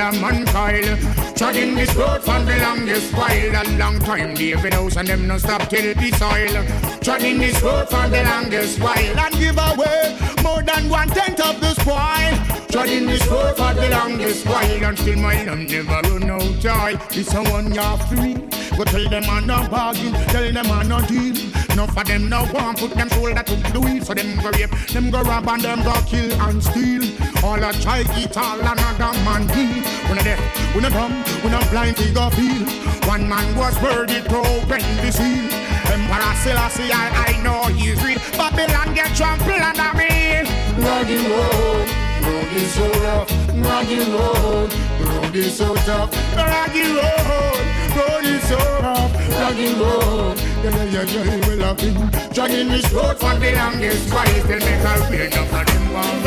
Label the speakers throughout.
Speaker 1: all another man coil. Treading this road for the longest while. A long time, David House and them no stop till the soil. Treading this road for the longest while. And give away more than one tenth of the spoil. Treading this road for the longest while. Until my love never run out joy. This one you're free. Go tell them I'm not bargain, tell them I'm not deal. Enough of them now want put them shoulder to the wheel, so them go rape, them go rob and them go kill and steal. All a try eat all another man deal. When a deaf, when a dumb, when a blind he go feel. One man was worthy to open the seal. Emperor Selassie, I, I know he's real. Babylon get trampled under me.
Speaker 2: Rugged road, road is so rough. Rugged road, road is so tough.
Speaker 1: Rugged road, road is so rough.
Speaker 2: Rugged road.
Speaker 1: Yeah, yeah, yeah, yeah, I've been dragging this road for the longest while. Still make a for them on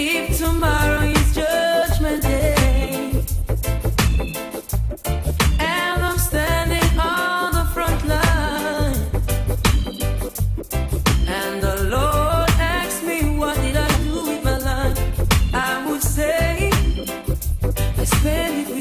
Speaker 1: If
Speaker 3: tomorrow is judgment day, and I'm standing on the front line, and the Lord asks me, What did I do with my
Speaker 4: life? I
Speaker 5: would say, I
Speaker 6: spent.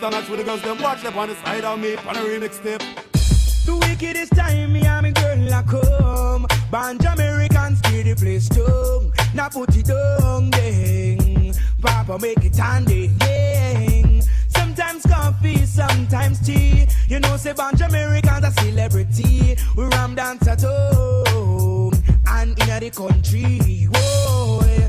Speaker 6: Headley. Listen with the girls, them watch them on the side of me, on a remix tip.
Speaker 7: The wickedest time me and me girl a come. Band Americans steer the place strong Now put it down, ding Papa make it handing, ding Sometimes coffee, sometimes tea. You know say Band Americans a celebrity. We ram dance at home. And in the country, whoa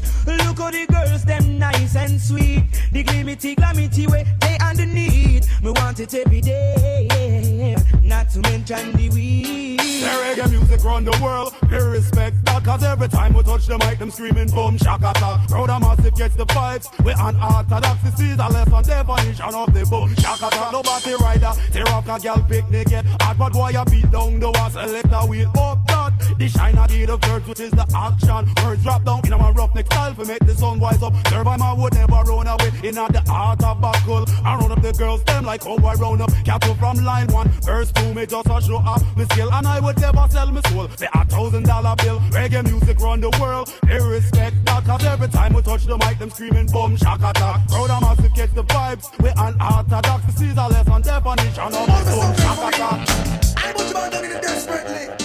Speaker 7: Look the girls, them nice and sweet. The glimity, glamity way they underneath. Me want it every day Not to mention the weed.
Speaker 6: The reggae music round the world, pay respect that Cause every time we touch the mic, them screaming boom, shakata. Crowd a massive gets the vibes, we unorthodox This is a lesson definition of the boom, shakata Nobody rider, tear off a gal picnic get Hard but why you beat down the wall, select a wheel up The shine of the church, which is the action. Words drop down in a roughneck style for make the sun wise up. Serve my would never run away. In the heart of buckle. I run up the girls, them like how I round up. Cattle from line one, verse two, me just a show up. Me skill And I would never sell me soul, say a thousand dollar bill. Reggae music round the world, they respect that Cause every time we touch the mic, them screaming boom, shakata Crowd a massive catch the vibes, we unorthodox This is a lesson definition of boom, shakata
Speaker 1: I put you on down in.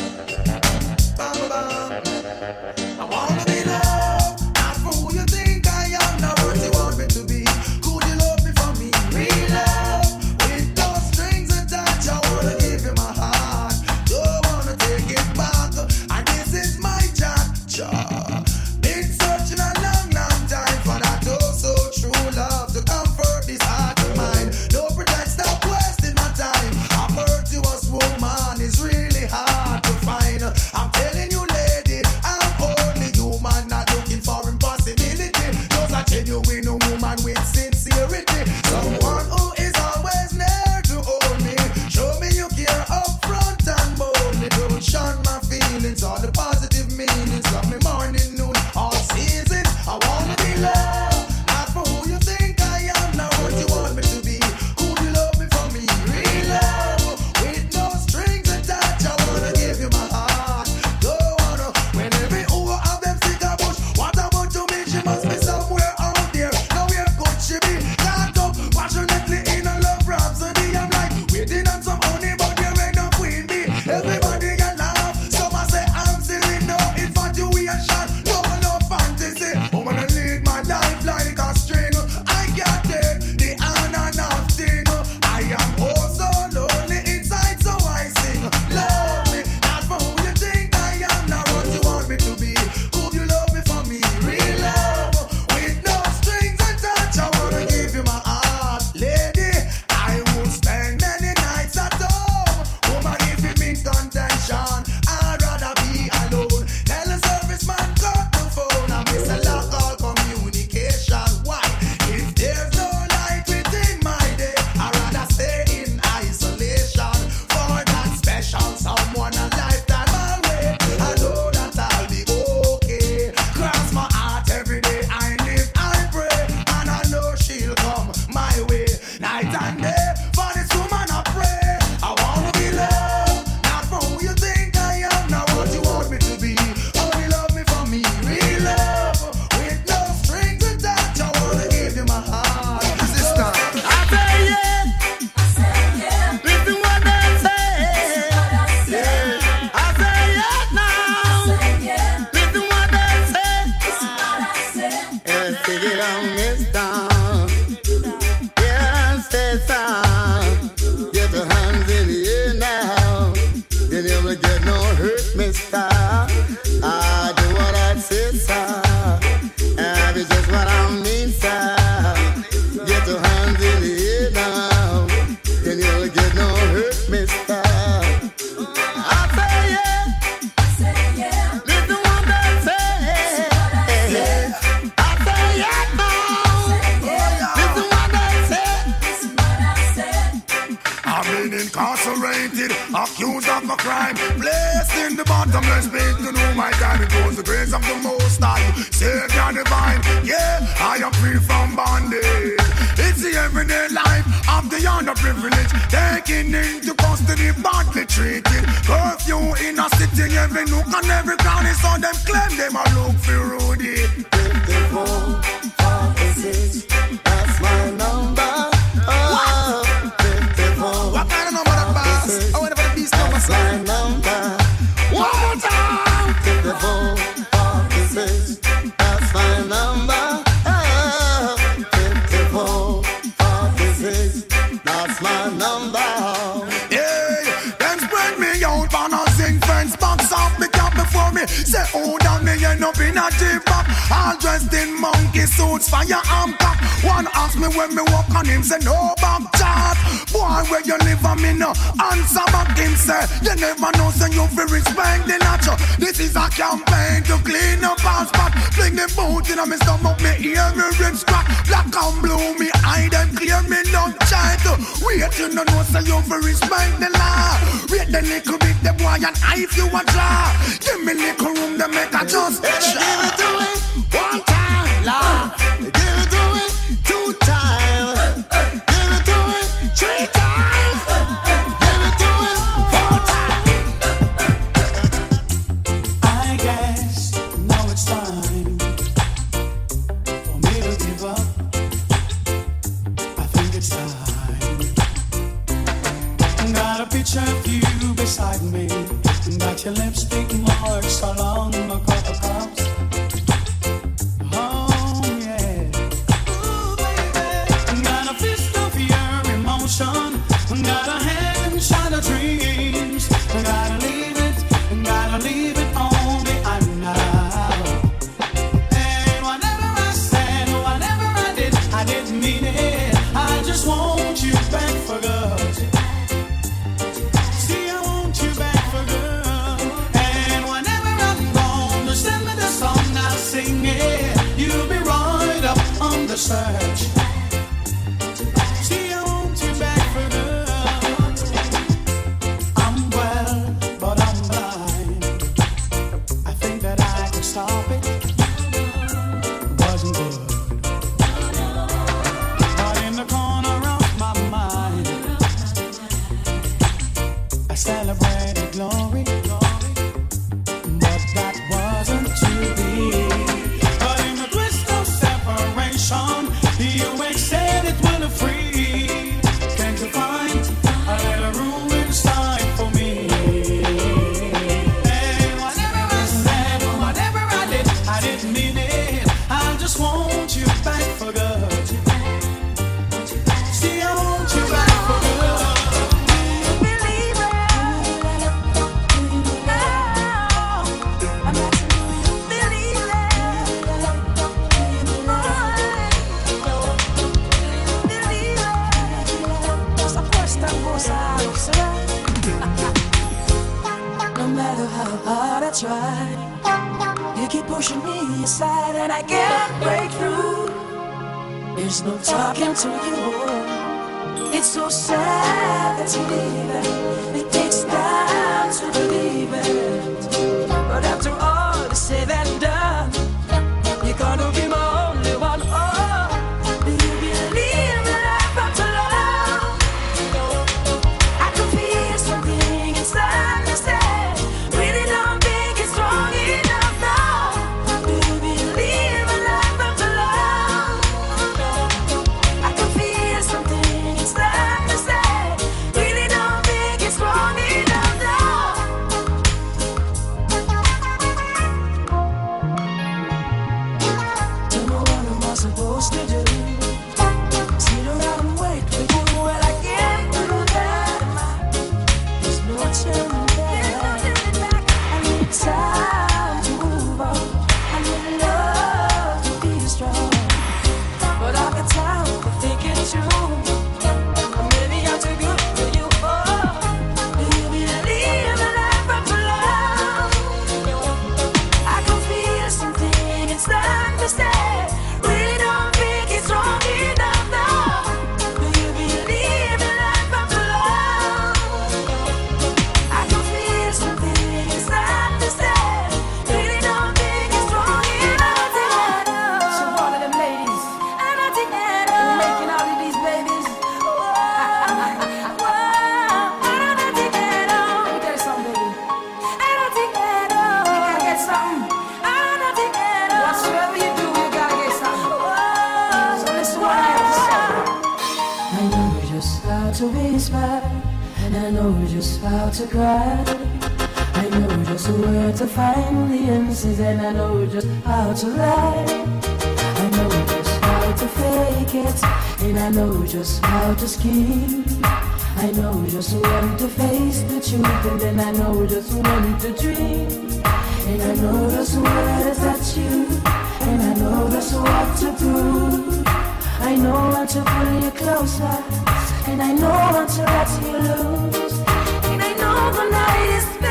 Speaker 8: Just
Speaker 3: how to scheme. I know just when to face the truth, and then I know just when to dream. And I know just where to touch you, and I know just what to prove. I know how to pull you closer, and I know how to let you lose. And I know the night is fading,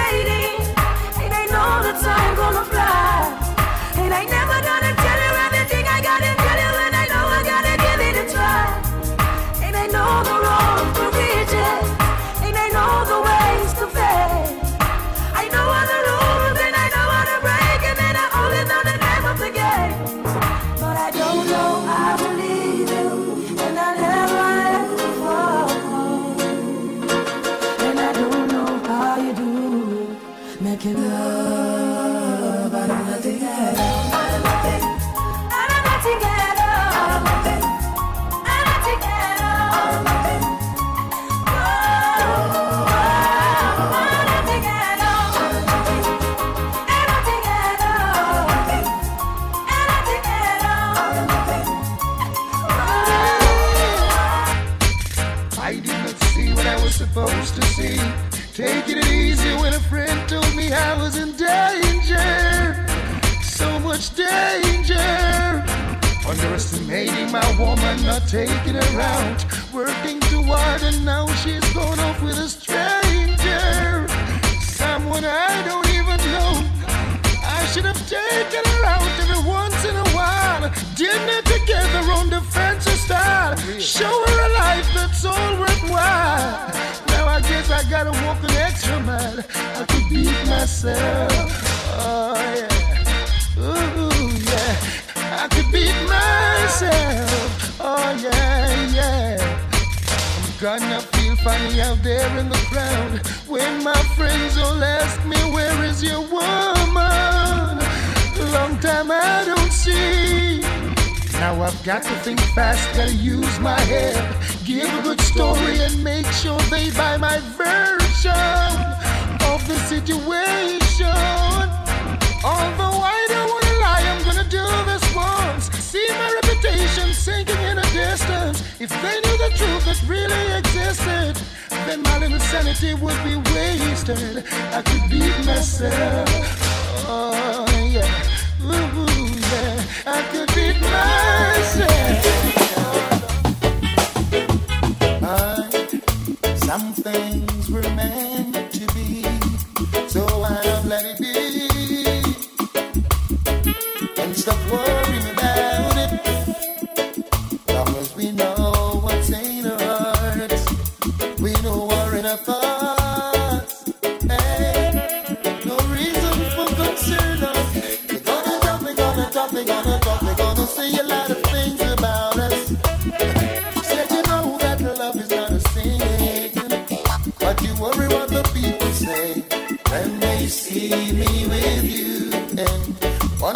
Speaker 8: was supposed to see. Taking it easy when a friend told me I was in danger. So much danger. Underestimating my woman, not taking her out. Working too hard, and now she's gone off with a stranger. Someone I don't even know. I should have taken her out together on the fancy style. Show her a life that's all worthwhile. Now I guess I gotta walk an extra mile. I could beat myself. Oh yeah. Ooh yeah. I could beat myself. Oh yeah, yeah. I'm gonna feel funny out there in the crowd when my friends all ask me, Where is your woman? Long time I don't see. Now I've got to think fast, gotta use my head. Give a good story and make sure they buy my version of the situation. Although I don't wanna lie, I'm gonna do this once. See my reputation sinking in the distance. If they knew the truth that really existed, then my little sanity would be wasted. I could beat myself. Oh yeah, ooh some things were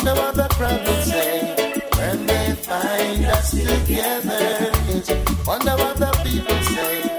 Speaker 8: wonder what the crowd will say when they find us together. Wonder what the people say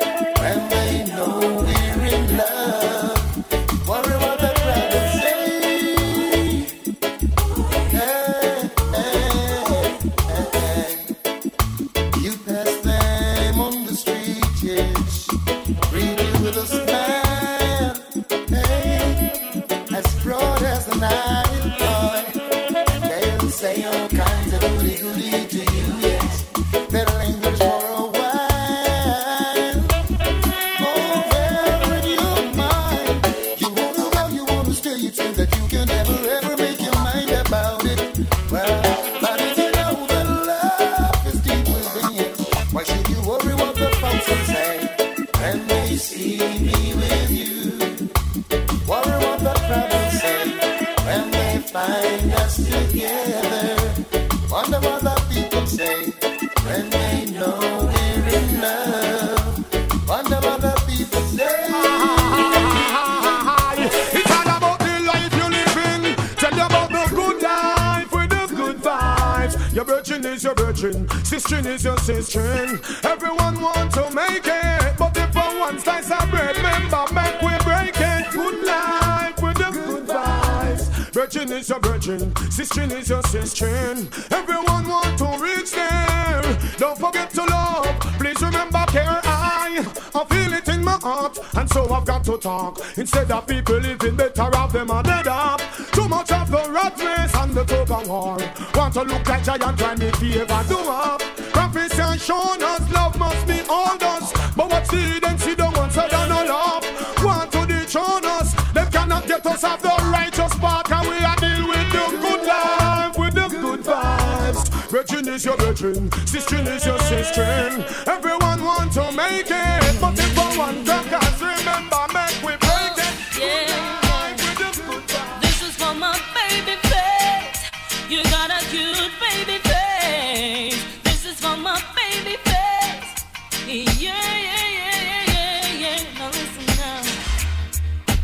Speaker 9: so I've got to talk. Instead of people living better off, them are dead up. Too much of the rat race and the tug war. Want to look like giant, try me favor, do up. Prophets and shown us love must be all us. But what see them see the ones that don't know love. Want to dethrone us, they cannot get us off the righteous path. And we are deal with the good life, with the good vibes. Virgin is your virgin, sister is your sister. Everyone want to make it, but if I want to cause remember, make we break it.
Speaker 3: Yeah.
Speaker 9: With the good vibes.
Speaker 3: This is for my baby face. You got a cute baby face. This is for my baby face. Yeah, yeah, yeah, yeah, yeah, yeah. Now listen now.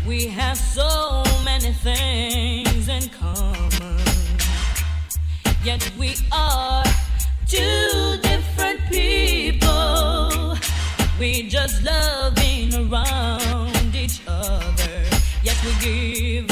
Speaker 3: We have so many things in common. Yet we are two We just loving around each other. Yet we give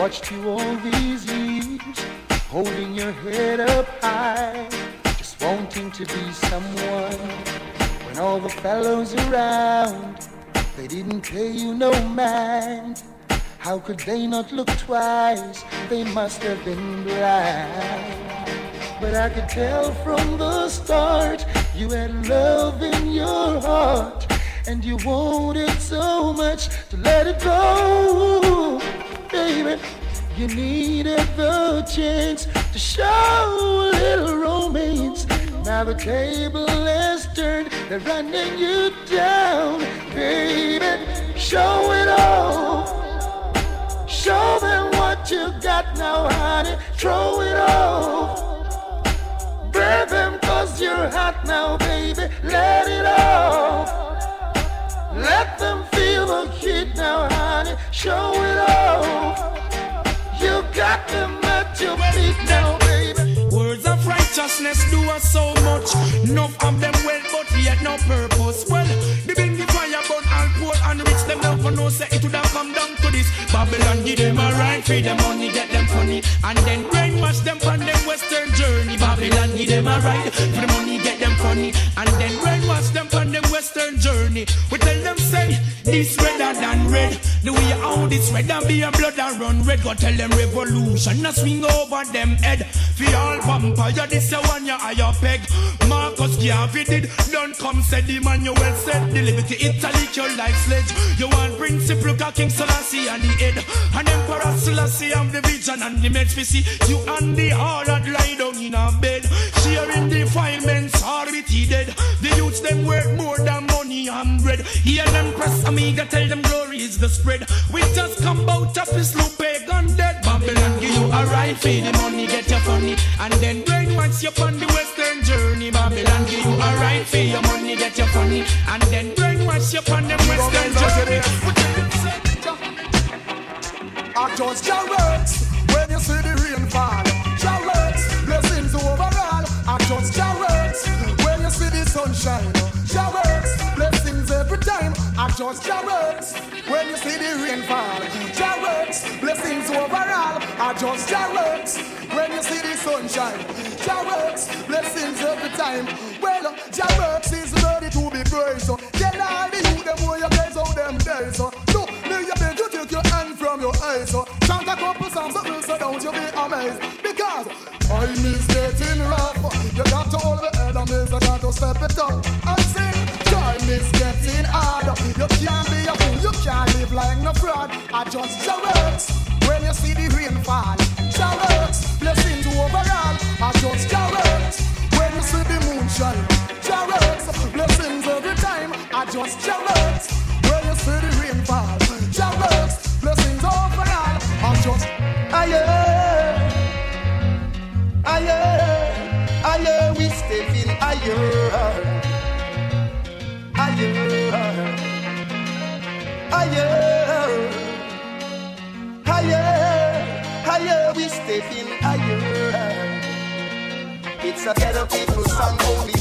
Speaker 8: watched you all these years, holding your head up high, just wanting to be someone. When all the fellows around, they didn't pay you no mind. How could they not look twice? They must have been blind. But I could tell from the start you had love in your heart. And you wanted so much to let it go. Baby, you needed the chance to show a little romance. Now the table has turned, they're running you down. Baby, show it all. Show them what you got now, honey. Throw it off. Burn them cause you're hot now, baby. Let it off. Let them feel the now, honey. Show it off. You got them at your feet now, baby.
Speaker 10: Words of righteousness do us so much. Enough of them well, but yet no purpose. Well, the Them never know say it would have come down to this. Babylon give them a right, free them money, get them funny, and then brainwash them on them western journey. Babylon give them a right, for the money, get them funny, and then brainwash them on them western journey. We tell them say this redder than red. The way how this red and be a blood and run red. Go tell them revolution a swing over them head. For all vampire, this a one you higher peg. Marcus Garvey did, don't come said the man you well said. The liberty Italy your life sledge. You want principle ka King Selassie and the head. And Emperor Selassie have the vision and the meds we see. You and the hard that lie down in a bed. Sharing defilements he dead. The youths them worth more than money and bread. Hear them press amiga, tell them glory is the spread. We just come out of this loop pagan dead. Babylon give you a for the money, get your funny. And then brainwash you on the journey. Babylon give you a right for your money, get your funny. And then brainwash you on the western journey. We tell them, say,
Speaker 11: I just your works when you see the rain fall. Your works, blessings overall. I just your works when you see the sunshine. Your works, blessings every time. I just your works when you see the rain fall. Blessings overall. I just your works when you see the sunshine. Your works, blessings every time. Well, your works is ready to be praised. So tell all the youth them where you guys out them days. So look, me you beg you take your hand from your eyes. So chant a couple songs will so don't you be amazed. Because time is getting rough. You got to hold the head and you got to step it up and sing time is getting hard. You can't be a fool, you can't live like no fraud. I just works when you see the
Speaker 12: rain fall. Your works, blessings overall. I just works when you see the moon shine. Your blessings every time. I just works when you see the rain fall. Your works, blessings overall. Adjust. Aye, aye, aye, we stay in higher. Higher, higher, higher, we stepping higher. It's a better people song only.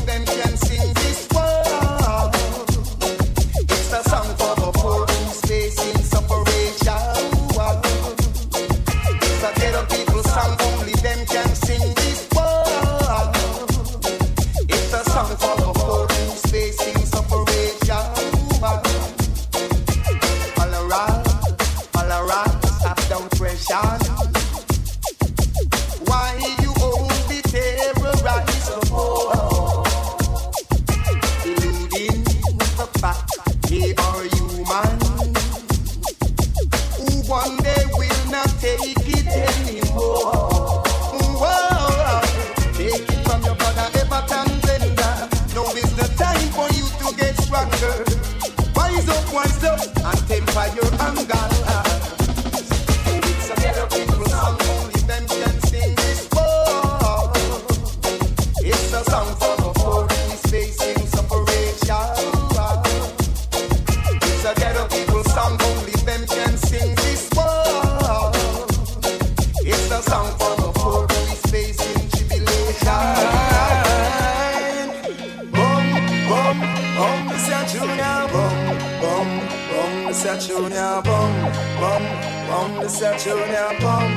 Speaker 12: Mr. Junior Bum.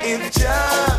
Speaker 12: If Jah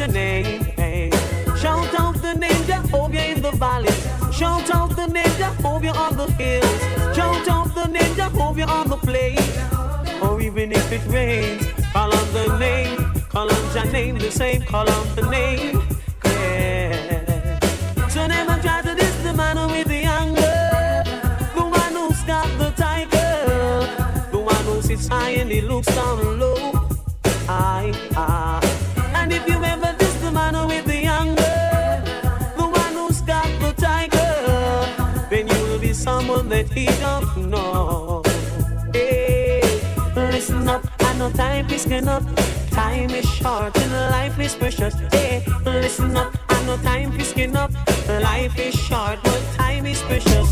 Speaker 12: your
Speaker 13: name. Hey. Shout out the name that over in the valley. Shout out the name that over on the hills. Shout out the name that over on the plains. Or even if it rains, call on the name. Call on your name the same. Call on the name. Yeah. So never try to diss with the anger. The one who's got the tiger. The one who sits high and he looks down low. Listen up. Time is short and life is precious. Hey, listen up, I know time is skin up. Life is short, but time is precious.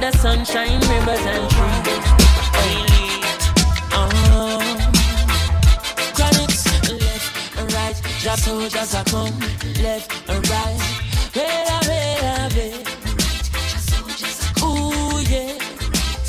Speaker 14: The sunshine, rivers and trees. Uh-huh. Chronixx, left and right. Jah soldiers are come, left right. Where where where Ooh yeah.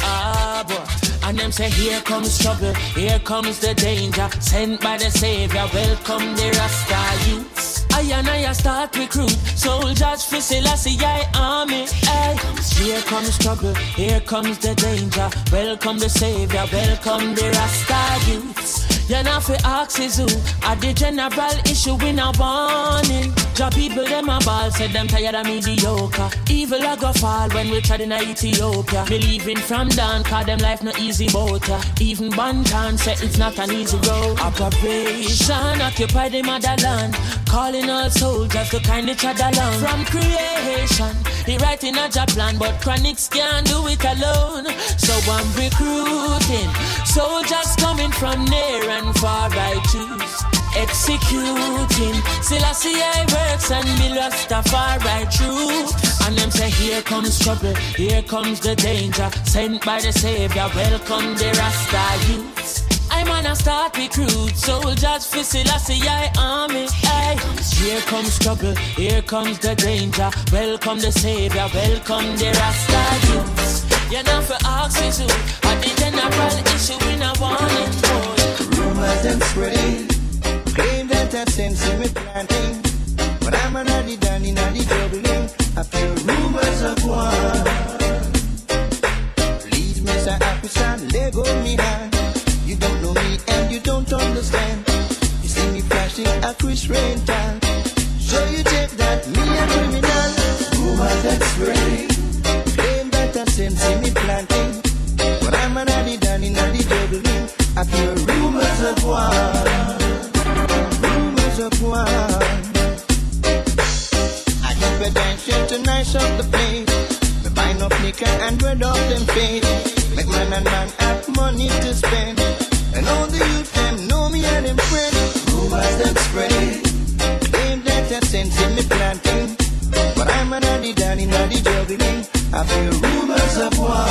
Speaker 14: Ah boy. And them say here comes trouble, here comes the danger. Sent by the savior, welcome the Rasta youths. I and I start recruit soldiers for Selassie I army. Ay. Here comes trouble, here comes the danger. Welcome the savior, welcome the Rasta youths. You know fi for is who At the general issue we not warning Job people them a ball Said them tired of mediocre Evil a go fall when we tried in Ethiopia Believing from down Cause them life no easy boat. Even Banton said it's not an easy road Operation occupy the motherland Calling all soldiers to kind each other along. From creation He writing a job plan But Chronixx can't do it alone. So I'm recruiting Soldiers coming from near and far I choose Executing Selassie I works and me Rastafari true And them say here comes trouble Here comes the danger. Sent by the savior Welcome the Rasta youths I'm on a start recruit soldiers for Selassie I army. Ay. Here comes trouble, here comes the danger. Welcome the savior, welcome the Rasta youths. You know for who, at the general issue in a warning boy.
Speaker 8: Rumors and spreading, claim that I've seen me planting. But I'm already done in the juggling. I feel rumors of war. Please, Mr. Officer, let go me. Rain tag. So you take that me a criminal. Rumors that spreading, claim that I've seen me planting. But I'm already done in the juggling. I feel rumors of war. Rumors of war. I give a dancing to nice up the place. Me buy no liquor and red off them face. Make man and man have money to spend. And all the youth them know me and them friends. Them spread. Claim that I sense in me planting. But I'm already down in the juggling. I
Speaker 15: I feel rumors of war,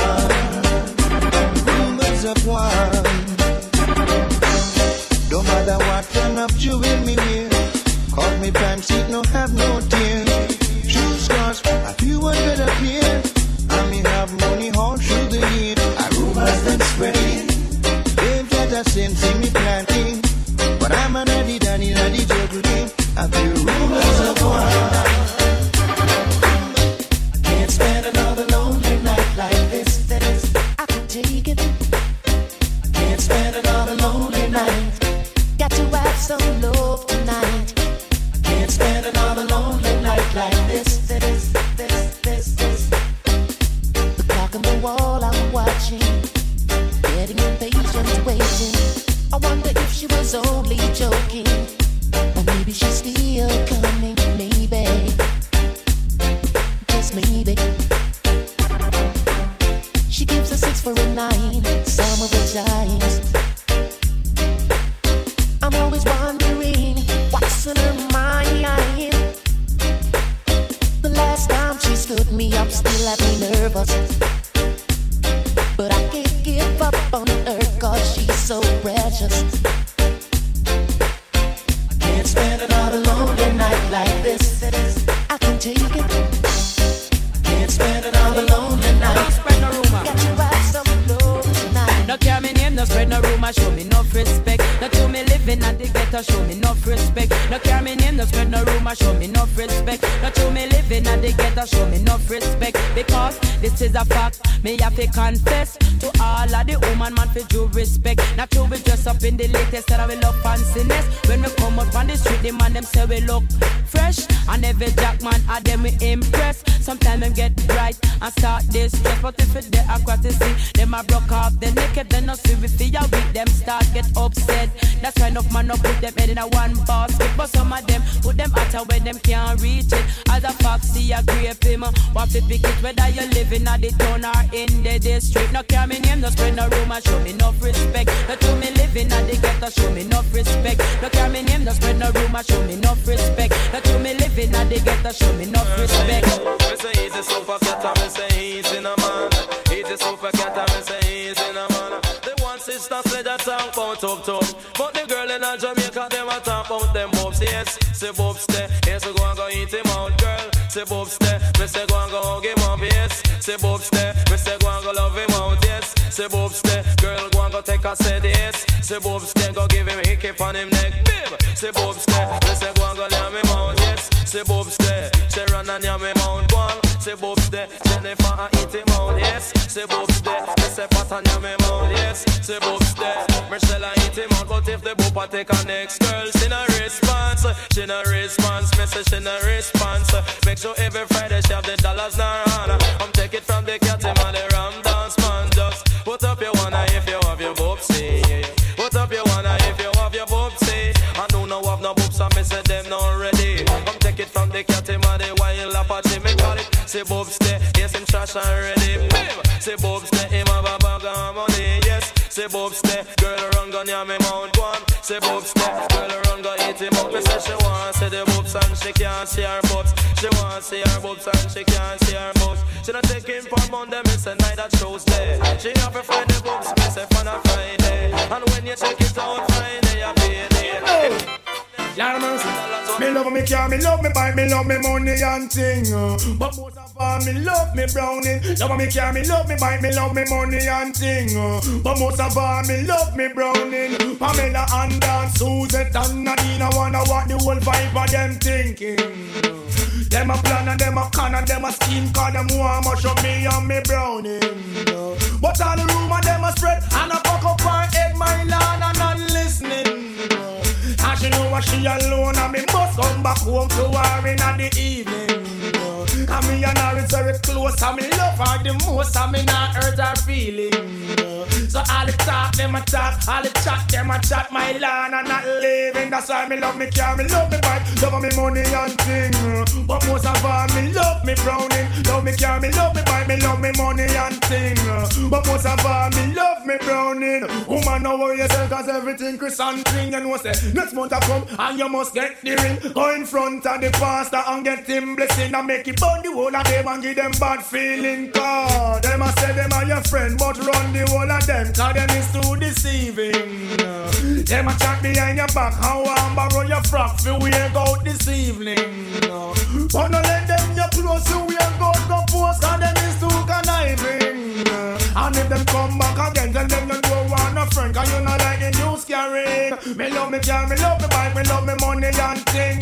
Speaker 15: rumors of war. Don't matter what turn up you in me near. Cause me pants it no have no tear. True scars, a few hundred appear. And me have money all through the year. A rumors them spreading. They've got a sense in me planting. Juggling. I feel rumors
Speaker 16: Say
Speaker 17: bobs there. Go give him a hickey on him neck. Bim. Say bobs there. Me say go and go lay him out. Yes, say bobs there. Say run and yam him out. Go. Say bobs there. Jennifer and eat him out. Yes, say bobs there. Me say pat and yam him out. Yes, say bobs there. Michelle and eat him out. But if the boopa take a next girl, she no response. She no response. Me say she no response. Make sure every Friday she have the dollars in her. I'm take it from the cat him and I me say them not ready. Come take it from the cat him and the wild apache. Me call it say boobs there. Yes, him trash and ready. Bim. Say boobs there. Him have a bag of money. Yes. Say boobs there. Girl run gun ya me mount one. Say boobs there. Girl run go eat him up. Me say she want see the boobs and she can't see her boobs. She want see her boobs and she can't see her boobs. She not taking for Monday, me say night that Tuesday. She have a Friday boobs, me say fun a Friday. And when you check it out Friday, you pay it.
Speaker 1: Mercy. Me love me car, me love me bike, me love me money and thing. uh. But most of all, me love me browning. Love me car, me love me bike, me love me money and thing. uh. But most of all, me love me browning. Pamela and Dan, Suzette and Nadine, I wanna what the whole vibe of them thinking. Them a plan and them a con and them a scheme Cause them want much of me and me browning But all the rumor them a spread And a fuck up her head my land And she alone and me must come back home to her in the evening And me and her is very close and me love her the most And me not hurt her feeling So all the talk, them a talk, all the chat, them a chat. My land and not living. That's why me love me car, me love me bike, love me money and thing. But most of all, me love me browning, love me car, me love me bike, me love me money and thing. But most of all, me love me browning. Woman, no worry yourself, cause everything Chris and thing. You know, say next month I come and you must get the ring. Go in front of the pastor and get him blessing and make it burn the whole of them and give them bad feeling. Cause them a say them are your friend, but run the whole of them, cause them is too deceiving. Them a chat behind your back, how I'm borrow your frock, fi we ain't out this evening. But no let them your clothes, so we ain't go no post, cause them is too conniving. And if them come back again, tell them you don't want a friend, cause you not news carrying. Me love me car, me love me bike, me love me money and thing.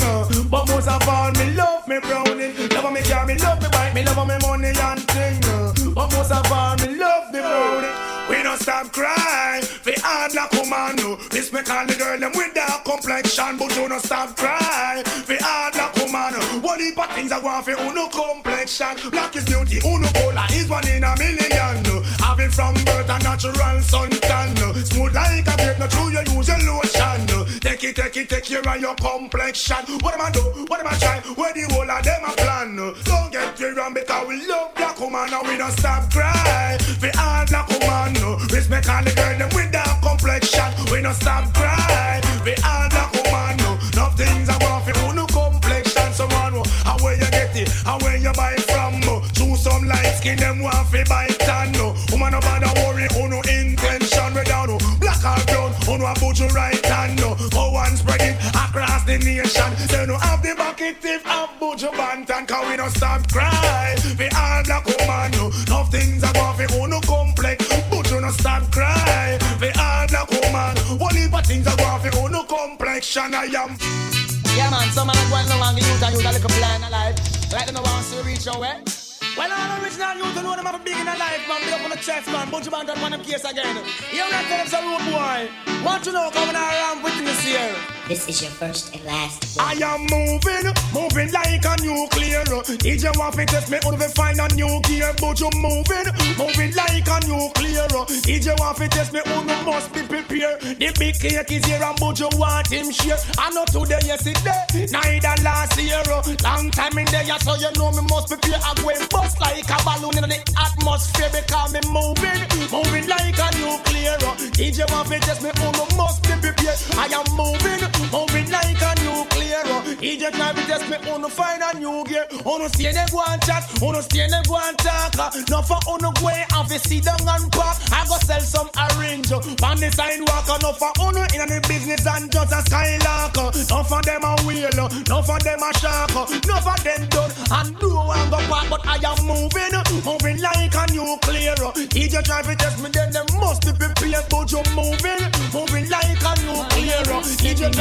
Speaker 1: But most of all, me love me browning. Love me car, me love me bike, me love me money and thing. But most of all, me love the browning. We don't stop crying, we hard like commando. Respect all the girl them with dark complexion, but you do not stop crying. We hard like commando. What heap of things are going for uno complexion. Black is beauty, uno cola is one in a million. From birth a natural suntan. Smooth like a grape, not true you use your lotion. Take it, take it, take care of your complexion. What am I do? What am I try? Where the whole of them a plan? Don't get me wrong because we love black woman and we don't stop cry. We hard black woman. Respect all the girl them with dark complexion. We don't stop cry. We hard black woman. No things are going for No complexion. So man, how where you get it? How where you buy it from? Choose some light skin them want fi buy tan. We don't stop cry. We all black woman. No things are going for uno complex. But you no stop cry. We all black woman. One heap of things are going for uno complexion. I am.
Speaker 18: Yeah, man, some man going along the youth and youth a little blind alive. Like them no want to reach your way. Well, all original youth know them have a big in a life, man. Big up on the chest, man. Bunch of man done one them case again. You know that them some oh, road boy. Want to know coming around witness here.
Speaker 19: This is your first and last.
Speaker 1: I am moving, moving like a nuclear. DJ to test me out to find a new gear, but you moving, moving like a nuclear. DJ to test me out, you must be prepared. The big cake is here, and but you want him share. I know today, yesterday, neither last year. Long time in there, so you know me must prepare. I go and bust like a balloon in the atmosphere because me moving, moving like a nuclear. DJ to test me out, you must be prepared. I am moving. Moving like a nuclear. He just try to test me Uno find a new gear. Uno stay there go and chat. Uno stay there go and talk. No for uno go and fi sit down and park I go sell some orange. On the sidewalk No for uno in the business and just a skylark. No for them a wheel No for them a shark. No for them done and do and go park But I am moving. Moving like a nuclear. Just try to test me Then them must be prepared But you moving. Moving like a nuclear. He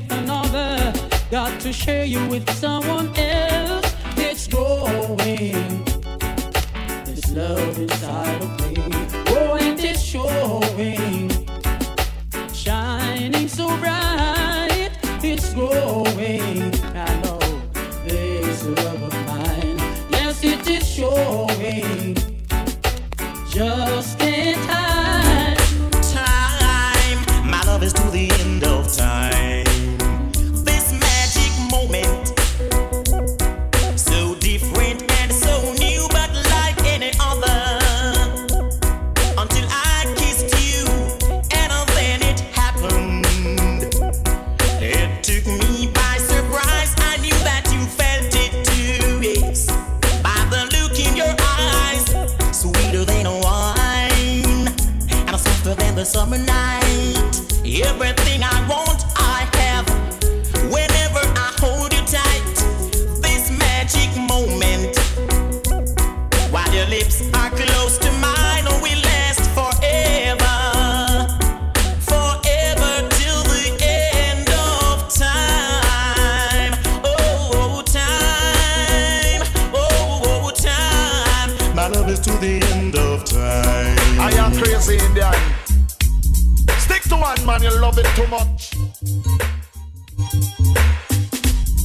Speaker 20: with another. Got to share you with someone else. It's growing. This love inside of me. Oh, and it's showing. Shining so bright. It's growing. I know this love of mine. Yes, it is showing. Just
Speaker 21: love it too
Speaker 6: much.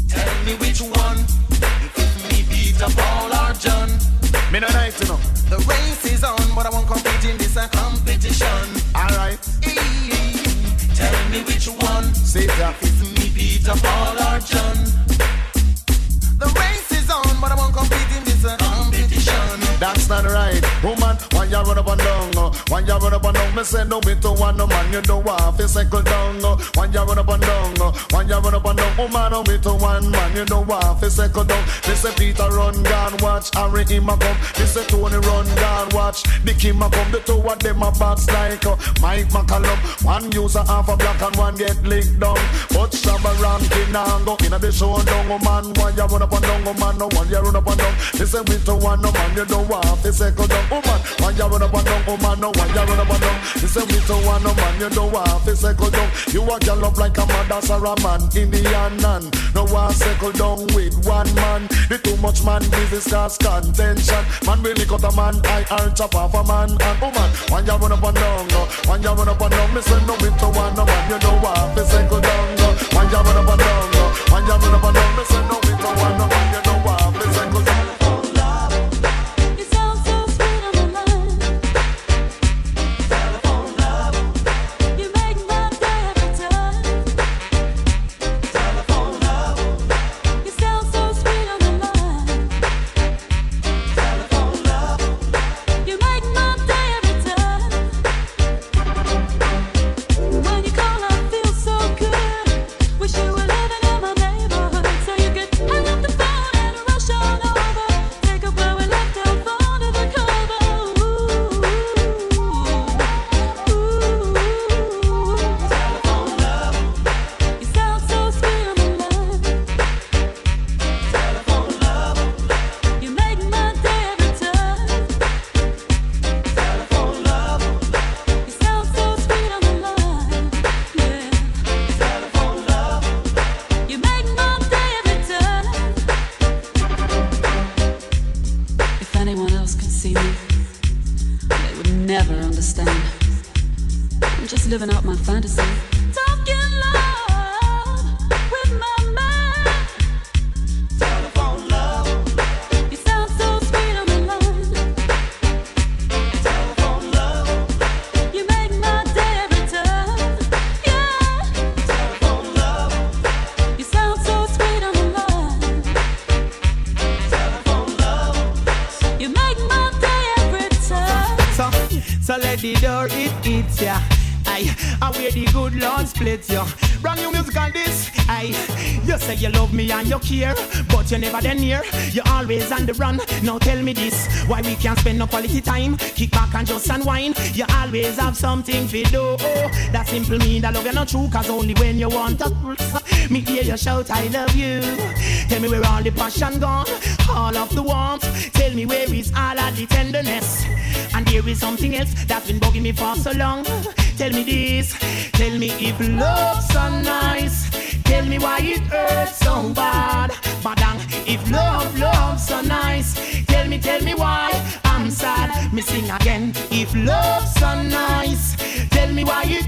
Speaker 12: Tell me which one. If me beat up Paul or John.
Speaker 6: Me no night, you know.
Speaker 12: The race is on, but I won't compete in this competition.
Speaker 6: Alright.
Speaker 12: Tell me which one.
Speaker 6: Say that.
Speaker 12: If me Peter, Paul or John. The race is on, but I won't compete in this competition.
Speaker 6: That's not right. Woman, when you run up and down, uh, when you run up and down, me say no me to one no man, you don't want to cycle down. When you run up and down, when you run up and down, woman, no me to one man, you don't want to cycle down. Me say Peter run down, watch Harry him a come. Me say Tony run down, watch the Kim a come. The two of them a box like uh, Mike McCallum. One user half a black and one get licked down. But Shabba Rankin and go in a the show down, woman. When you run up and down, woman, no one you run up and down. Me say me to one no man, you don't want to cycle down, woman. When you run up and down, woman, no one you run up and down. Me say to one no man, you don't want to cycle down. You a girl up like a mother a man, Indian man. No one cycle down with one man. The too much man business cause contention. Man really cut a man, I earn chop off a man and woman. When you run up and down, no. when you run up and down, me say no to one no man, you don't want to cycle down. No. You run up and down, no. when you run up and down, me say no to one no man, you
Speaker 22: just. You
Speaker 10: always have something to do. That simple mean that love you not true, cause only when you want to. Me hear you shout, I love you. Tell me where all the passion gone, all of the warmth. Tell me where is all of the tenderness. And there is something else that's been bugging me for so long. Tell me this, tell me if love's so nice. Tell me why it hurts so bad. Badang, if love, love's so nice. Tell me, tell me why. Sing again. If love's so nice. Tell me why it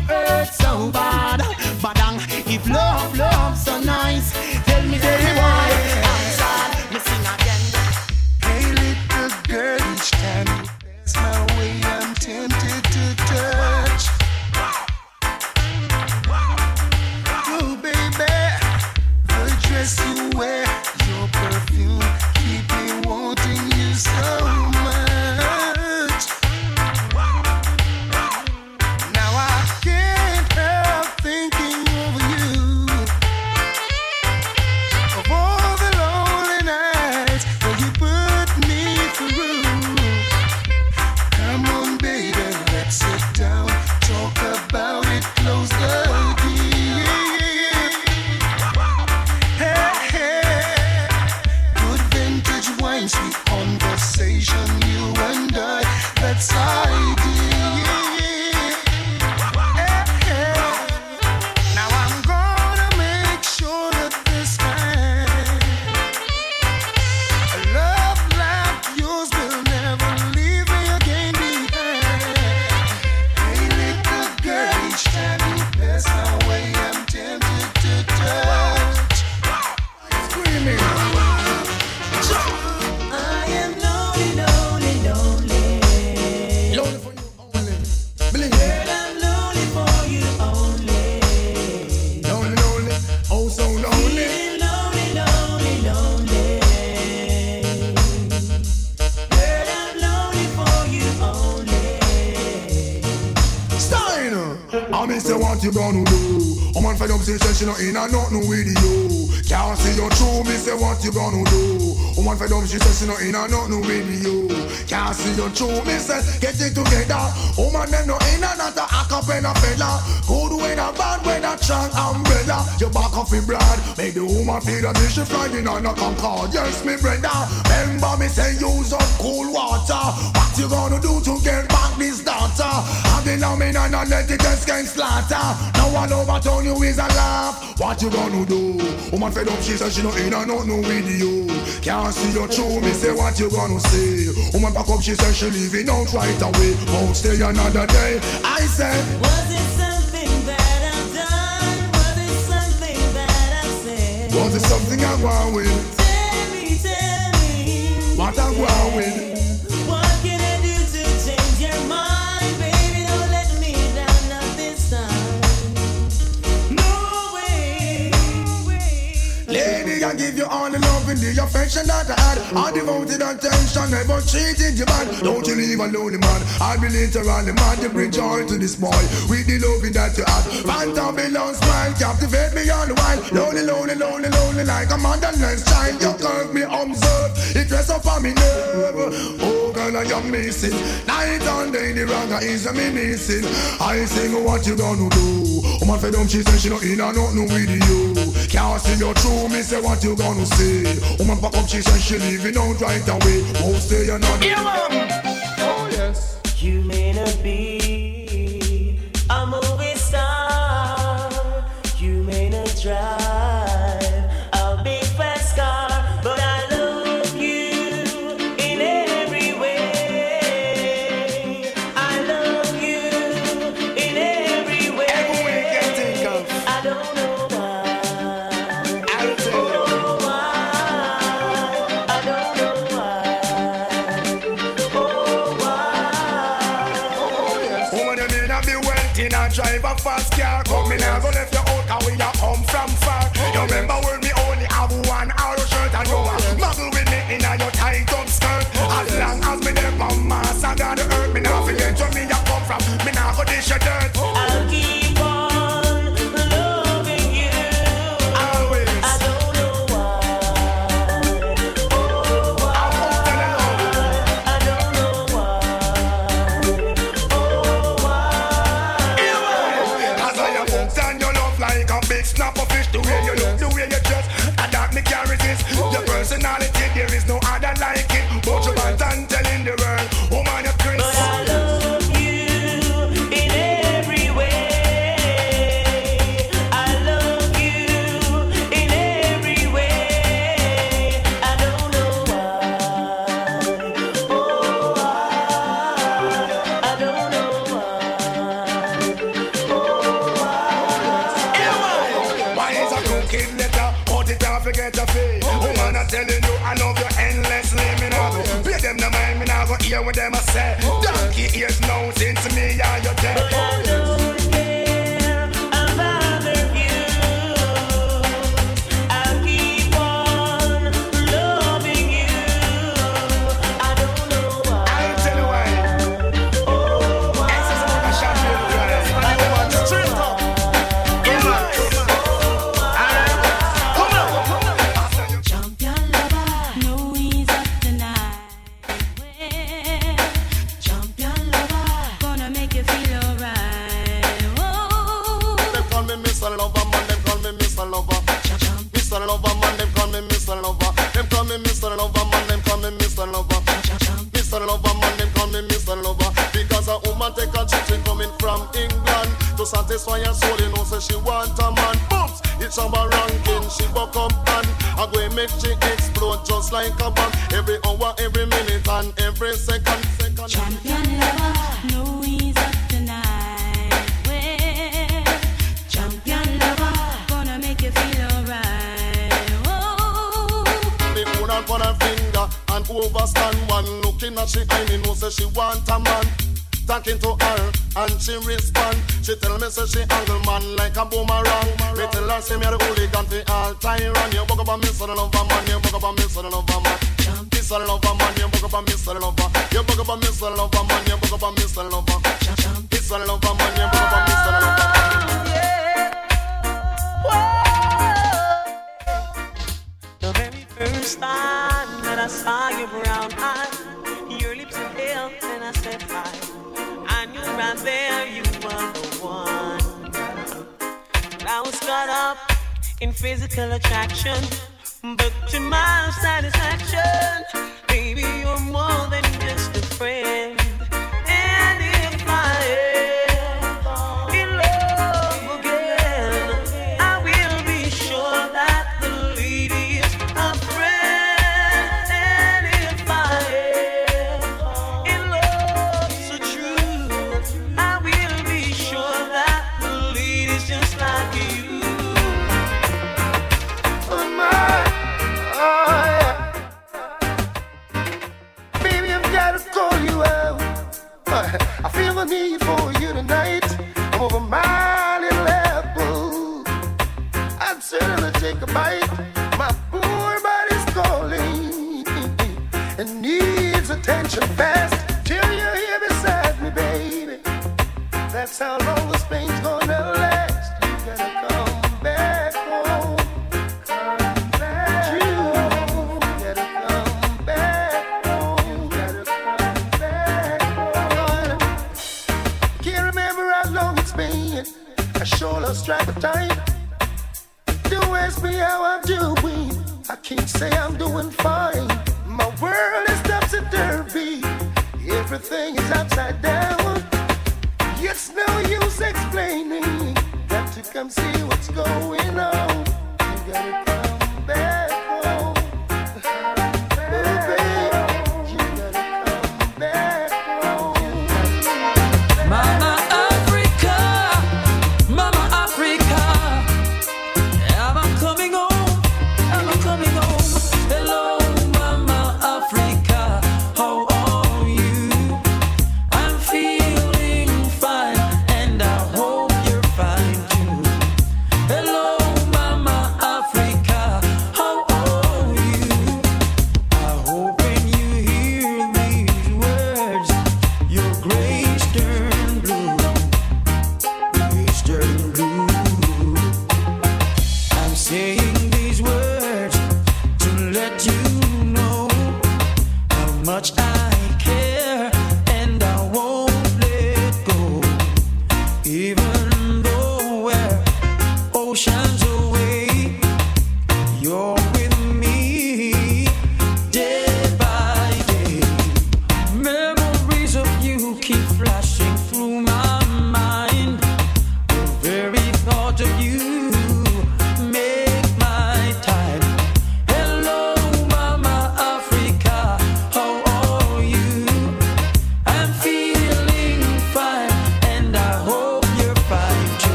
Speaker 10: believe. Girl, I'm
Speaker 23: lonely for you only. Lonely, lonely, oh so lonely. Feeling lonely, lonely, lonely. Girl, I'm lonely for you only. Steiner, I
Speaker 1: mean, say what you gonna do? A man fed up, say she not in a nothing with you. Can't see your true, me say what you gonna do? Woman fed up she say she not in a nothing with you. Can't see you true. Say get it together. Woman them no in a not a acapella fella. Good when a bad when a strong umbrella. You back off in blood. Make the woman feel that she flying on a Concorde. Yes, me brother. Remember me say use up cool water. What you gonna do to get back this daughter? I'm the nominal and let it just get slaughter. No one overturn you is a laugh. What you gonna do? Woman fed up, she said she no in and not no with you. Can't see your true, me say what you gonna say. Woman back up, she said she leaving out right away. Won't stay another day. I said,
Speaker 14: Was it something that I've done? Was it something that I said?
Speaker 1: was it something I want with?
Speaker 14: Tell me, tell me.
Speaker 1: What I want with? Give you all the and the affection that I had. All devoted attention, never cheated you bad. Don't you leave a lonely man. I'll be literally mad to bring joy to this boy. With the loving that you had. Phantom below smile, captivate me all the while. Lonely, lonely, lonely, lonely, like a motherless child. You curve me, observe. It rests upon me nerve. Oh, girl, I am missing. Night and day, the ragga is a me missing. I sing, what you gonna do? Woman fed up, she said she not in and nothing with you. Can't see your true, me say what you gonna say. Woman pack up, she said she leaving out right away. Won't stay another
Speaker 8: Yeah, Oh,
Speaker 14: yes.
Speaker 24: You may not
Speaker 8: be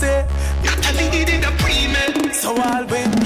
Speaker 8: say, not
Speaker 25: a
Speaker 26: lead in the pre So all when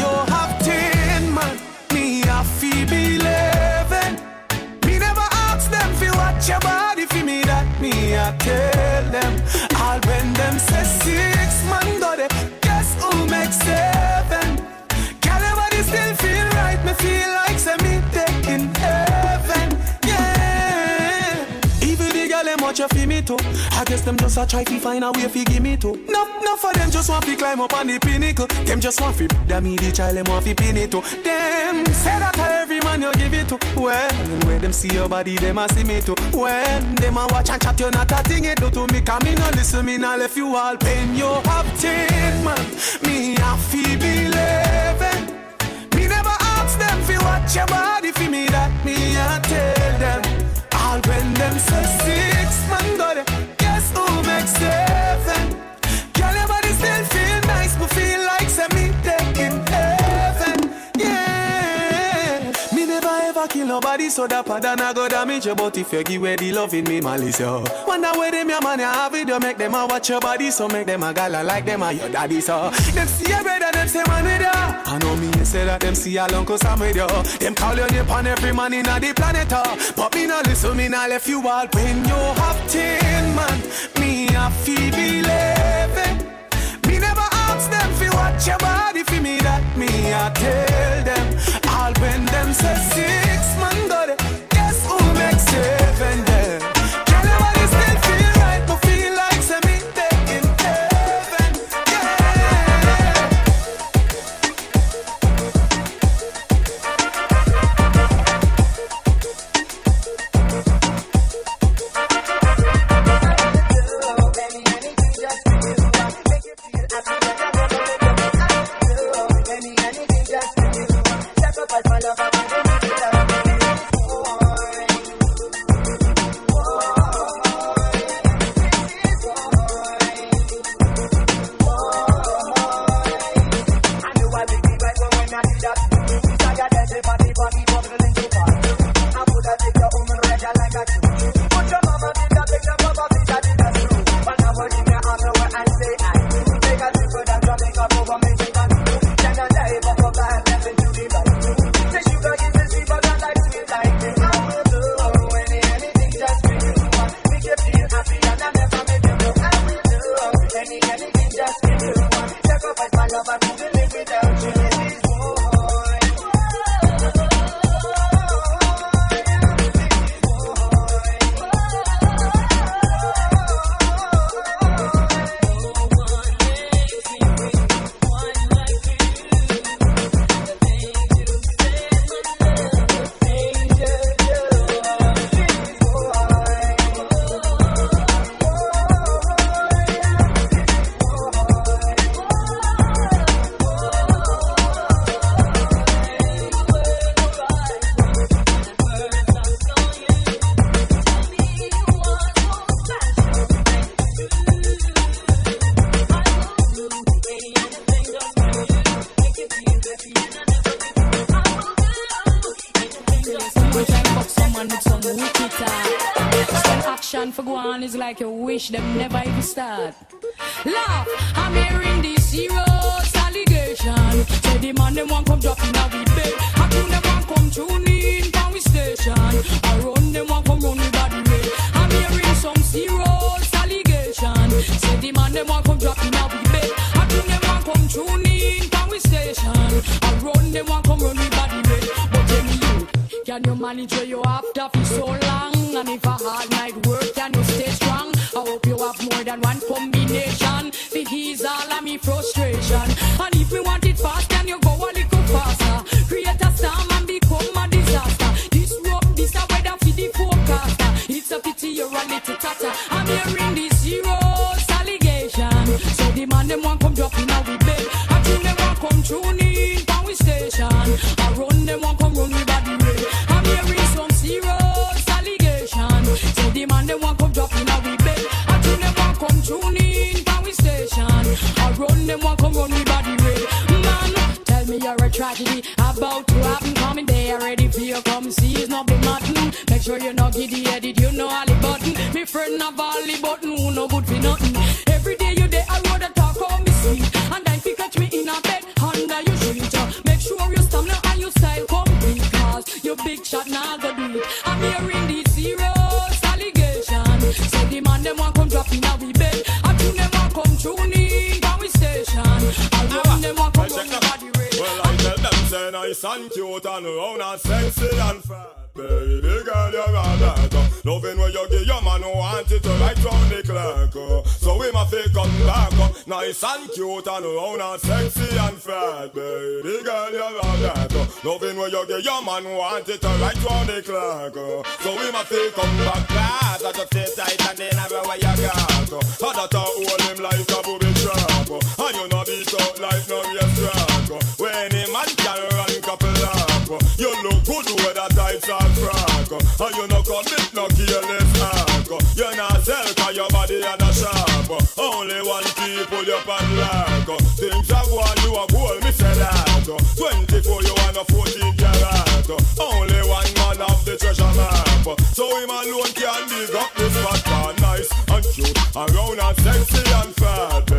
Speaker 26: guess them just a try to find a way fi give me too. No, no for them just want fi climb up on the pinnacle. Them just want fi that me the child them want fi pin it to. Them say that to every man you give it to. Well, when them see your body, them a see me too. When them a watch and chat, you not a thing it do to me. Come me no listen, me no left you all pain. You have ten man, me a fi be eleven. Me never ask them fi watch your body fi me that me a tell them. All when them say six man got it, makes seven? Girl, your body still feel nice, but feel like me taking heaven. Yeah, me never ever kill nobody, so that pardon I go damage your But if you give away the love me, malice yo. Wonder where them your you have it, you make them a watch your body, so make them a gala like them a your daddy, so them see your brother, them say man with ya. I know me say that them see your uncle Sam with you. Them call your name on every man in the planet, uh. but me no listen, me no left you all when you have ten man, me a feel eleven. Me never ask them fi watch your body fi me that me I tell them all when them say
Speaker 27: go on is like a wish them never even start. Laugh, I'm hearing these serious allegation. Say the man them want come drop in a we bed. How come them want come tune in from we station? I run them want come run with body way. I'm hearing some serious allegation. Say the man them want come drop in a we bed. How come them want come tune in from we station? I run them want come run with body way. But you, can you manage where you after for so long? And if a hard night work, can you stay strong? I hope you have more than one combination. It is all of me frustration. And if we want it fast, can you go a little faster? Create a storm and become a disaster. This rock, this a weather for the forecaster. It's a pity you're a little tatter. I'm hearing this heroes allegation. So the man them want come drop in our bed. I tune them want come true. them want come run me body way. Man, tell me you're a tragedy about to happen. Coming there, ready for you. Come see, it's not be mutton. Hmm. Make sure you're not giddy headed. You know all the button. Me friend a volley button who no good for nothing. Every day you there, I wanna talk on me sleep, And I you catch me in a bed under your sheet. Make sure your stamina and your style Come Cause your big shot now nah, go do
Speaker 1: nice and cute and round and sexy and fat. Baby girl, you're all that. Uh. Loving when you give your man who want it to right round the clock. Uh. So we must feel come back. Uh. Nice and cute and round and sexy and fat. Baby girl, you're all that. Uh. Loving when you give your man who want it to right round the clock. Uh. So we must feel come back. Class. I just stay tight and then everywhere you got. Uh. And that's how all him like a booby trap. Uh. And you know be out life, no real strap. Uh. When him man you look good with a tight and frog. And you no commit no careless act. You not sell cause your body and a sharp. Only one people you pan lack. Things are one you a goal, me say that. 24 you want a 14 carat. Only one man of the treasure map. So him alone can dig up this spot. nice and cute. Around and sexy and fat.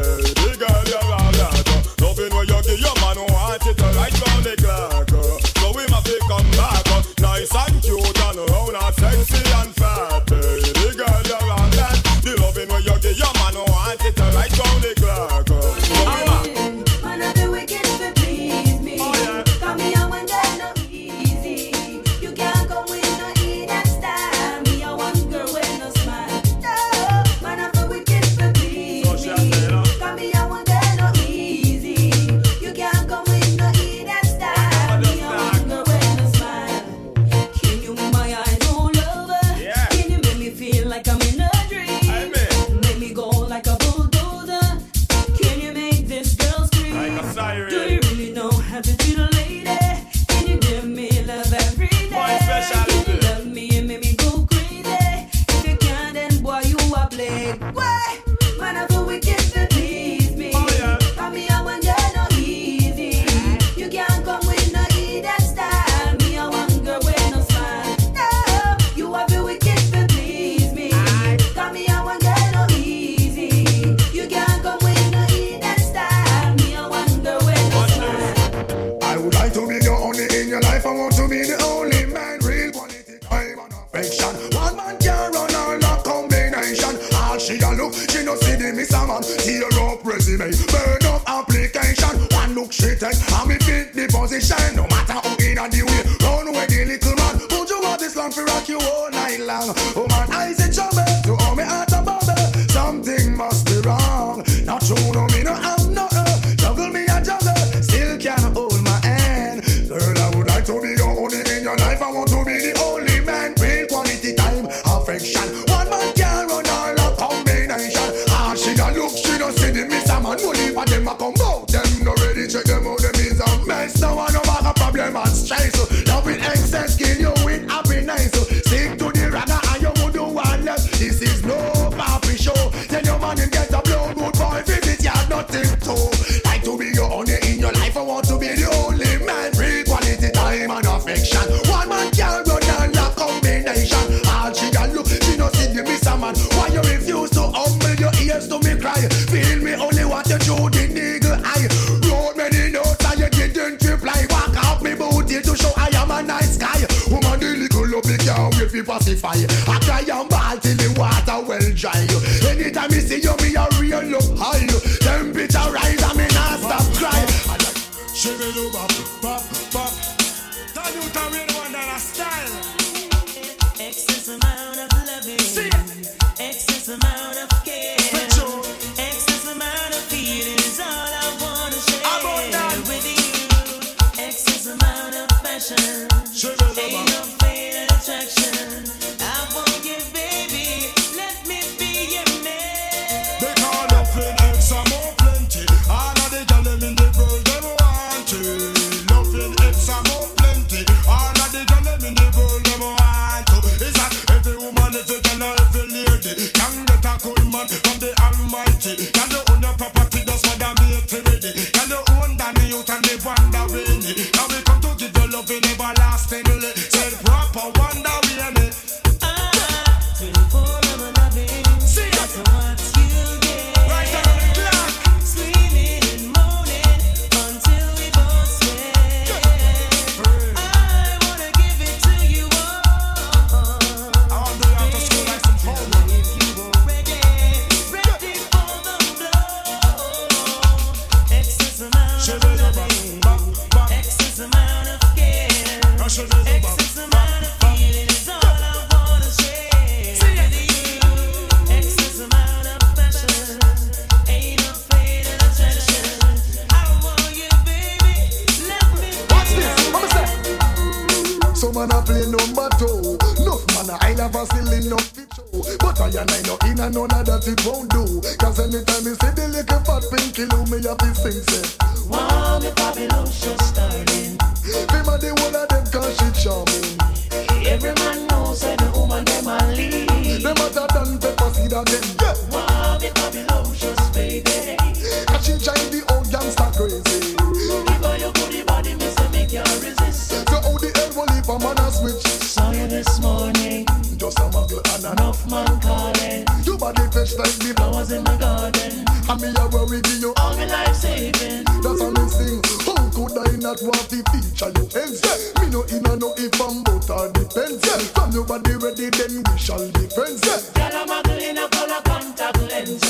Speaker 11: fresh like the
Speaker 14: flowers in the garden.
Speaker 11: And me a worry give you
Speaker 14: all my life savings.
Speaker 11: That's how me sing. How could I not want to feature you ends? Yeah. Me no inna no if I'm but or depends. Yeah. From your body ready, then we shall be friends. Yeah.
Speaker 14: Girl, I'm a in a color contact lens.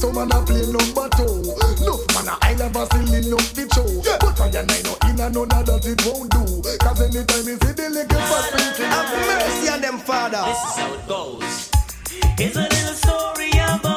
Speaker 11: So man a play number two. No man a I never stealing up the show. Yeah. But I and I no inna no that that it won't do. Cause anytime you see the little fat pinky,
Speaker 12: have mercy on them father.
Speaker 14: This is how it goes. It's a little story about.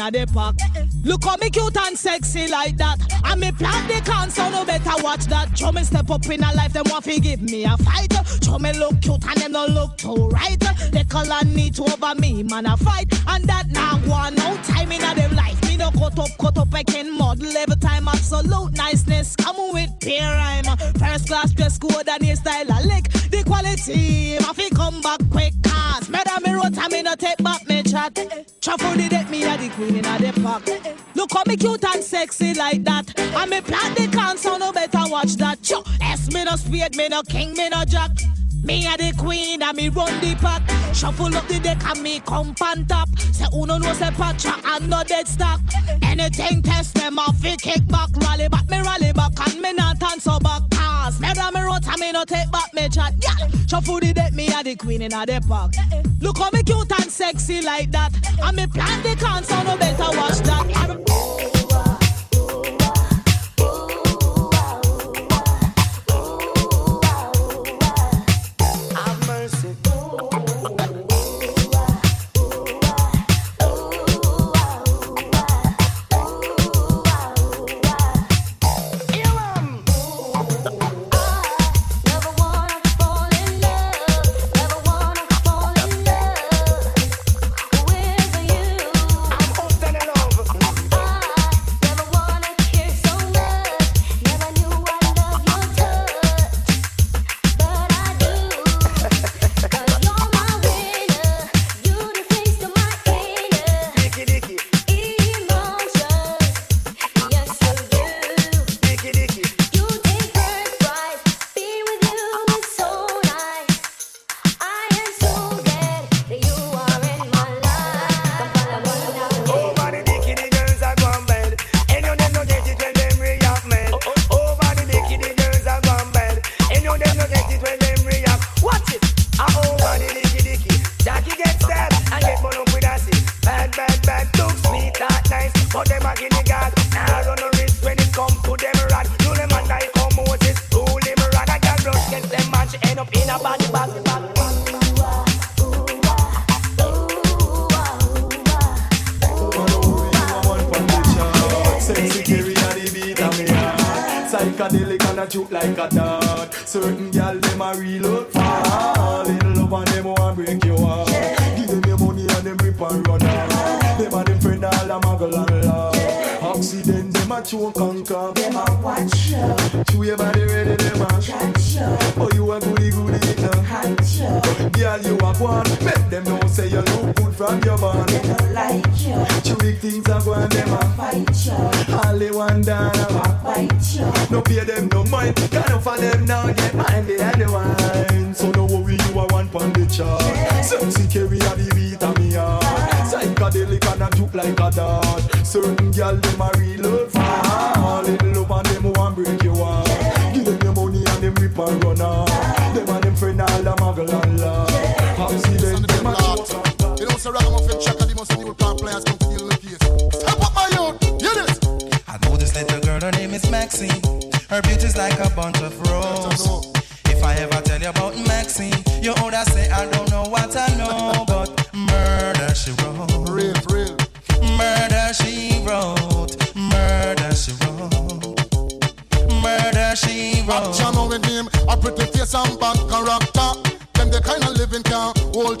Speaker 14: A the.
Speaker 28: Look how me cute and sexy like that. And me plant the can so no better watch that. Show me step up in a life them want give me a fight. Show me look cute and them no look too right. They call color need to over me man a fight. And that now one no time in a them life. Me no cut up cut up I can model every time absolute niceness. Come with peer rhyme. First class dress code and hairstyle a lick. The quality, I fi come back quick cause Murder me road and me no take back me chat Shuffle the deck, me a the queen in a the park. Look how me cute and sexy like that. And me plant the so no better watch that. Cho, S me no spade, me no king, me no jack me a the queen and me run the pack. Shuffle up the deck and me come on top. Say uno no say patcha and no dead stock. Anything test them off fi kick back. Rally back me rally back and me not answer back. Cause me me road and me no take back me chat. Yeah, shuffle the deck me a the queen in a the park Look how me cute and sexy like that. And me plan the so no better watch that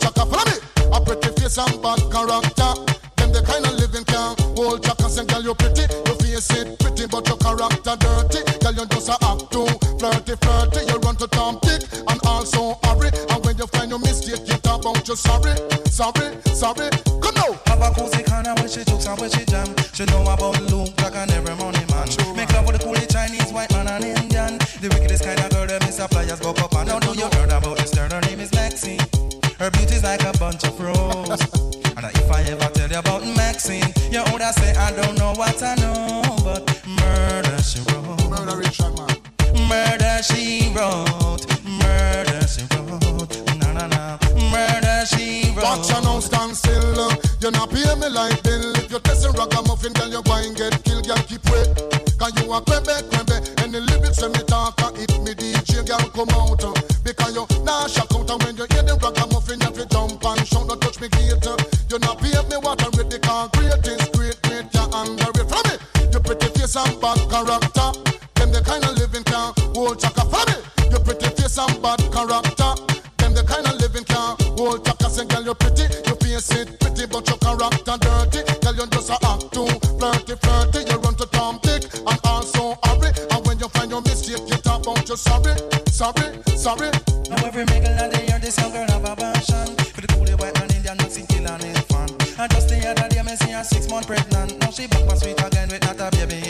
Speaker 29: chaka. Follow me. A pretty face and bad character. Them the kind of living can hold chaka. Say, girl, you pretty, your face it pretty, but your character dirty. Girl, you just a act too flirty, flirty. You run to Tom Dick and also hurry. And when you find your mistake, you talk about you sorry, sorry, sorry. Come now.
Speaker 21: Have a cozy corner where she jokes and where she jam. She know about Luke, Jack and every money man. Make love with the coolie Chinese, white man and Indian. The wickedest kind of girl that miss suppliers go up and now do you heard about like a bunch of pros. and if I ever tell you about Maxine, you would I say I don't know what I know, but murder she wrote.
Speaker 29: Murder Richard man.
Speaker 21: Murder she wrote. Murder she wrote. Na na na. Murder she wrote.
Speaker 29: Watch your nose stand still. You're not paying me like bill. If you're testing ragamuffin, girl, you're going get killed. Girl, keep wait. Cause you are crembe, crembe. And the lyrics when me talk, uh, hit me DJ, girl, come out. Uh, because you're not shocked. face and bad character. Them the kind of living can hold chaka for me. Your pretty face and bad character. Them the kind of living can hold chaka. Say, girl, you're pretty. Your face it pretty, but your character dirty. Girl, you just a act too flirty, flirty. You run to Tom Dick and also hurry. And when you find your mistake, you talk about your sorry, sorry, sorry.
Speaker 28: Now every mingle and they hear this young girl have a passion for the coolie white man Indian Nazi killing his fan. And just the other day, me see her six month pregnant. Now she back my sweet again with not a baby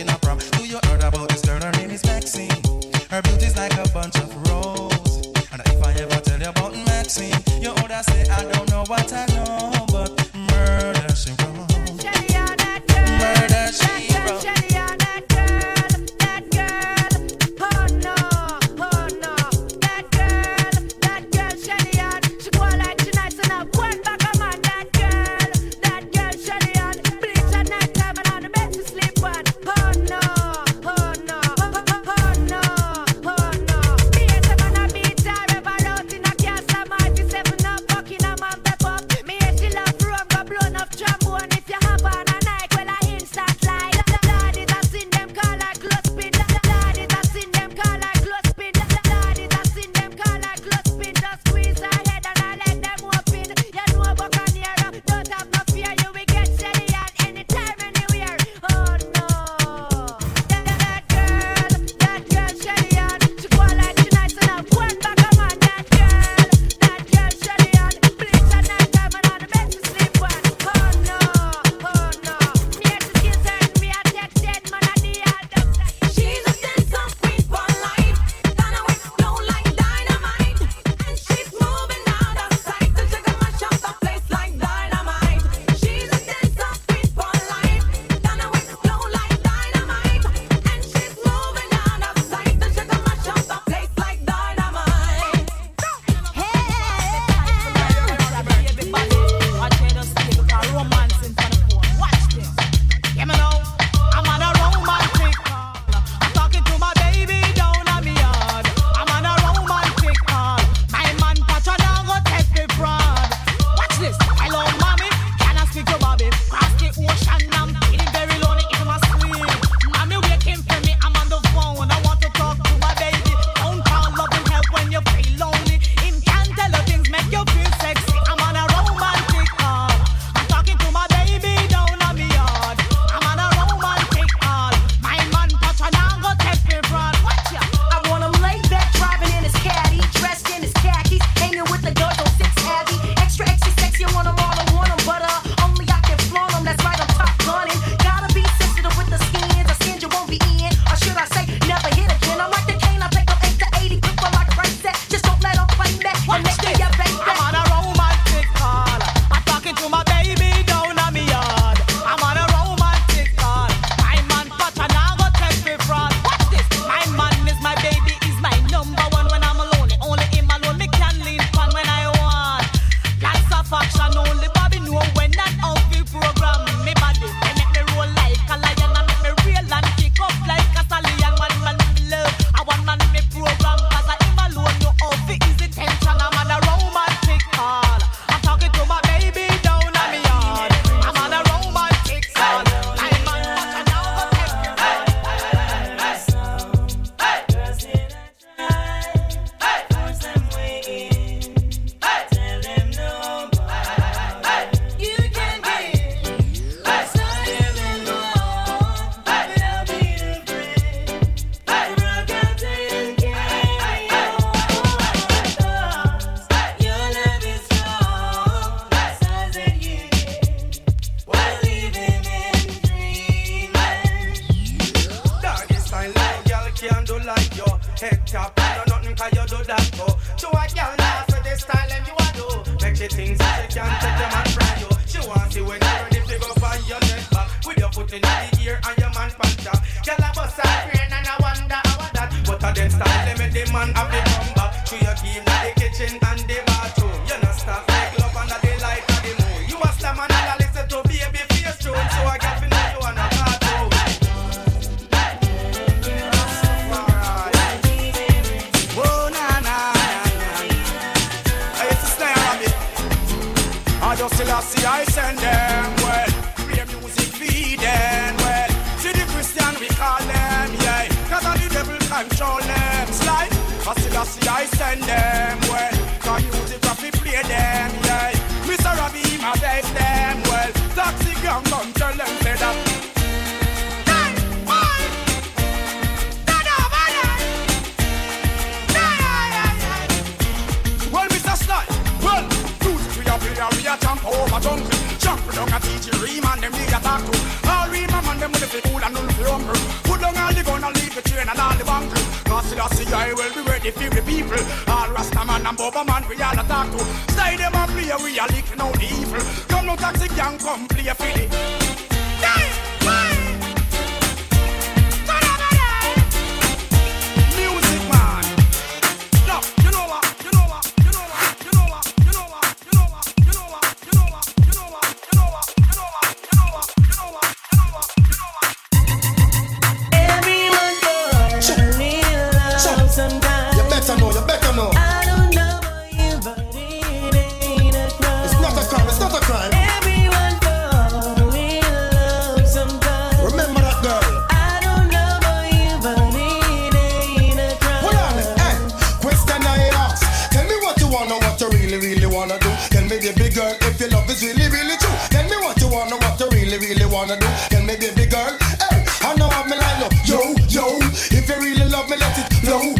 Speaker 9: wanna do. Tell me, baby girl, hey, I know I'm like no. Yo, yo, if you really love me, let it flow.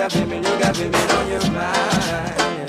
Speaker 9: got women, you got
Speaker 30: women on
Speaker 9: your mind.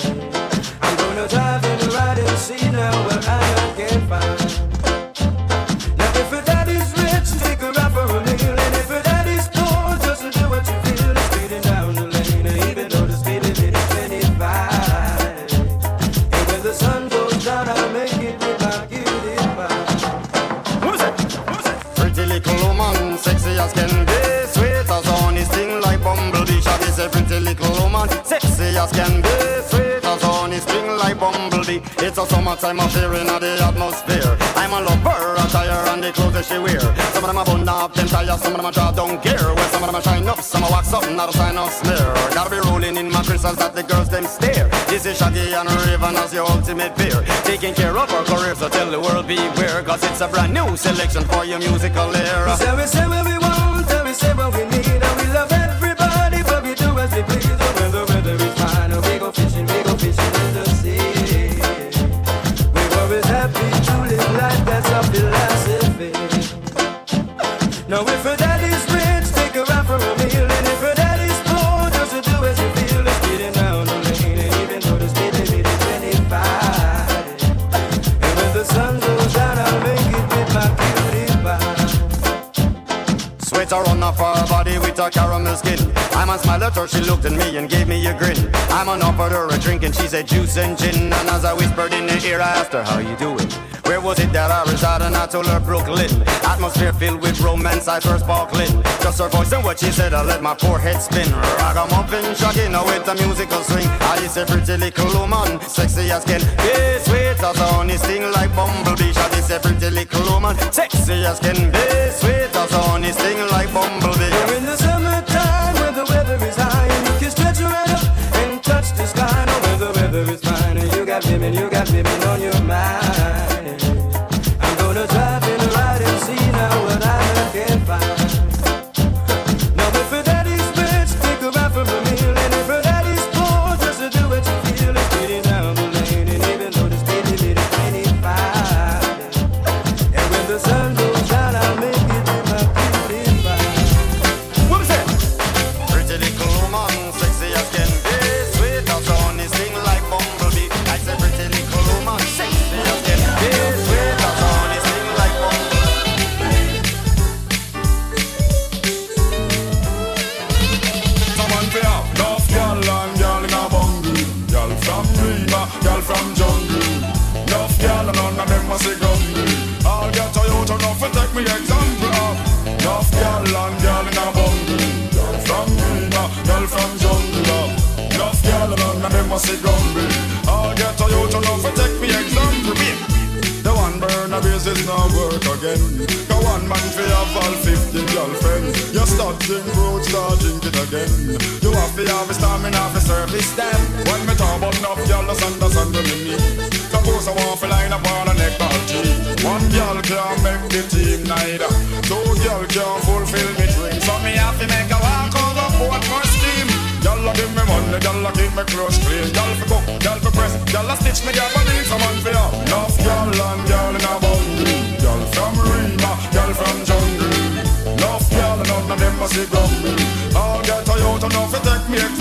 Speaker 9: A
Speaker 31: summertime affair in the atmosphere. I'm a lover, attire and the clothes that she wear. Some of them are bun up, them tires, some of them are down gear. Well, some of them shine up, some are wax up, not a sign of smear. Gotta be rolling in my crystals that the girls them stare. This is Shaggy and Rayvon as your ultimate peer. Taking care of our career, so tell the world beware. Cause it's a brand new selection for your musical era.
Speaker 14: So we say what we want, and we say what we
Speaker 31: caramel skin. I'm a smile at her, she looked at me and gave me a grin. I'm an offered her a drink and she said juice and gin. And as I whispered in her ear, I asked her, how you doing? Where was it that I resided? And I told her Brooklyn. Atmosphere filled with romance, eyes were sparkling. Just her voice and what she said, I let my poor head spin. Ragamuffin, shaggy, now with a musical swing. I is a pretty little woman, sexy as can be. Sweet as a honey, sting like bumblebee. Shaggy is a pretty little woman, sexy as can be. Sweet as a honey, sting like bumblebee.
Speaker 14: And and touch the sky. When the weather is fine and you got women, you got women on your mind. I'm gonna drive the ride and see now what I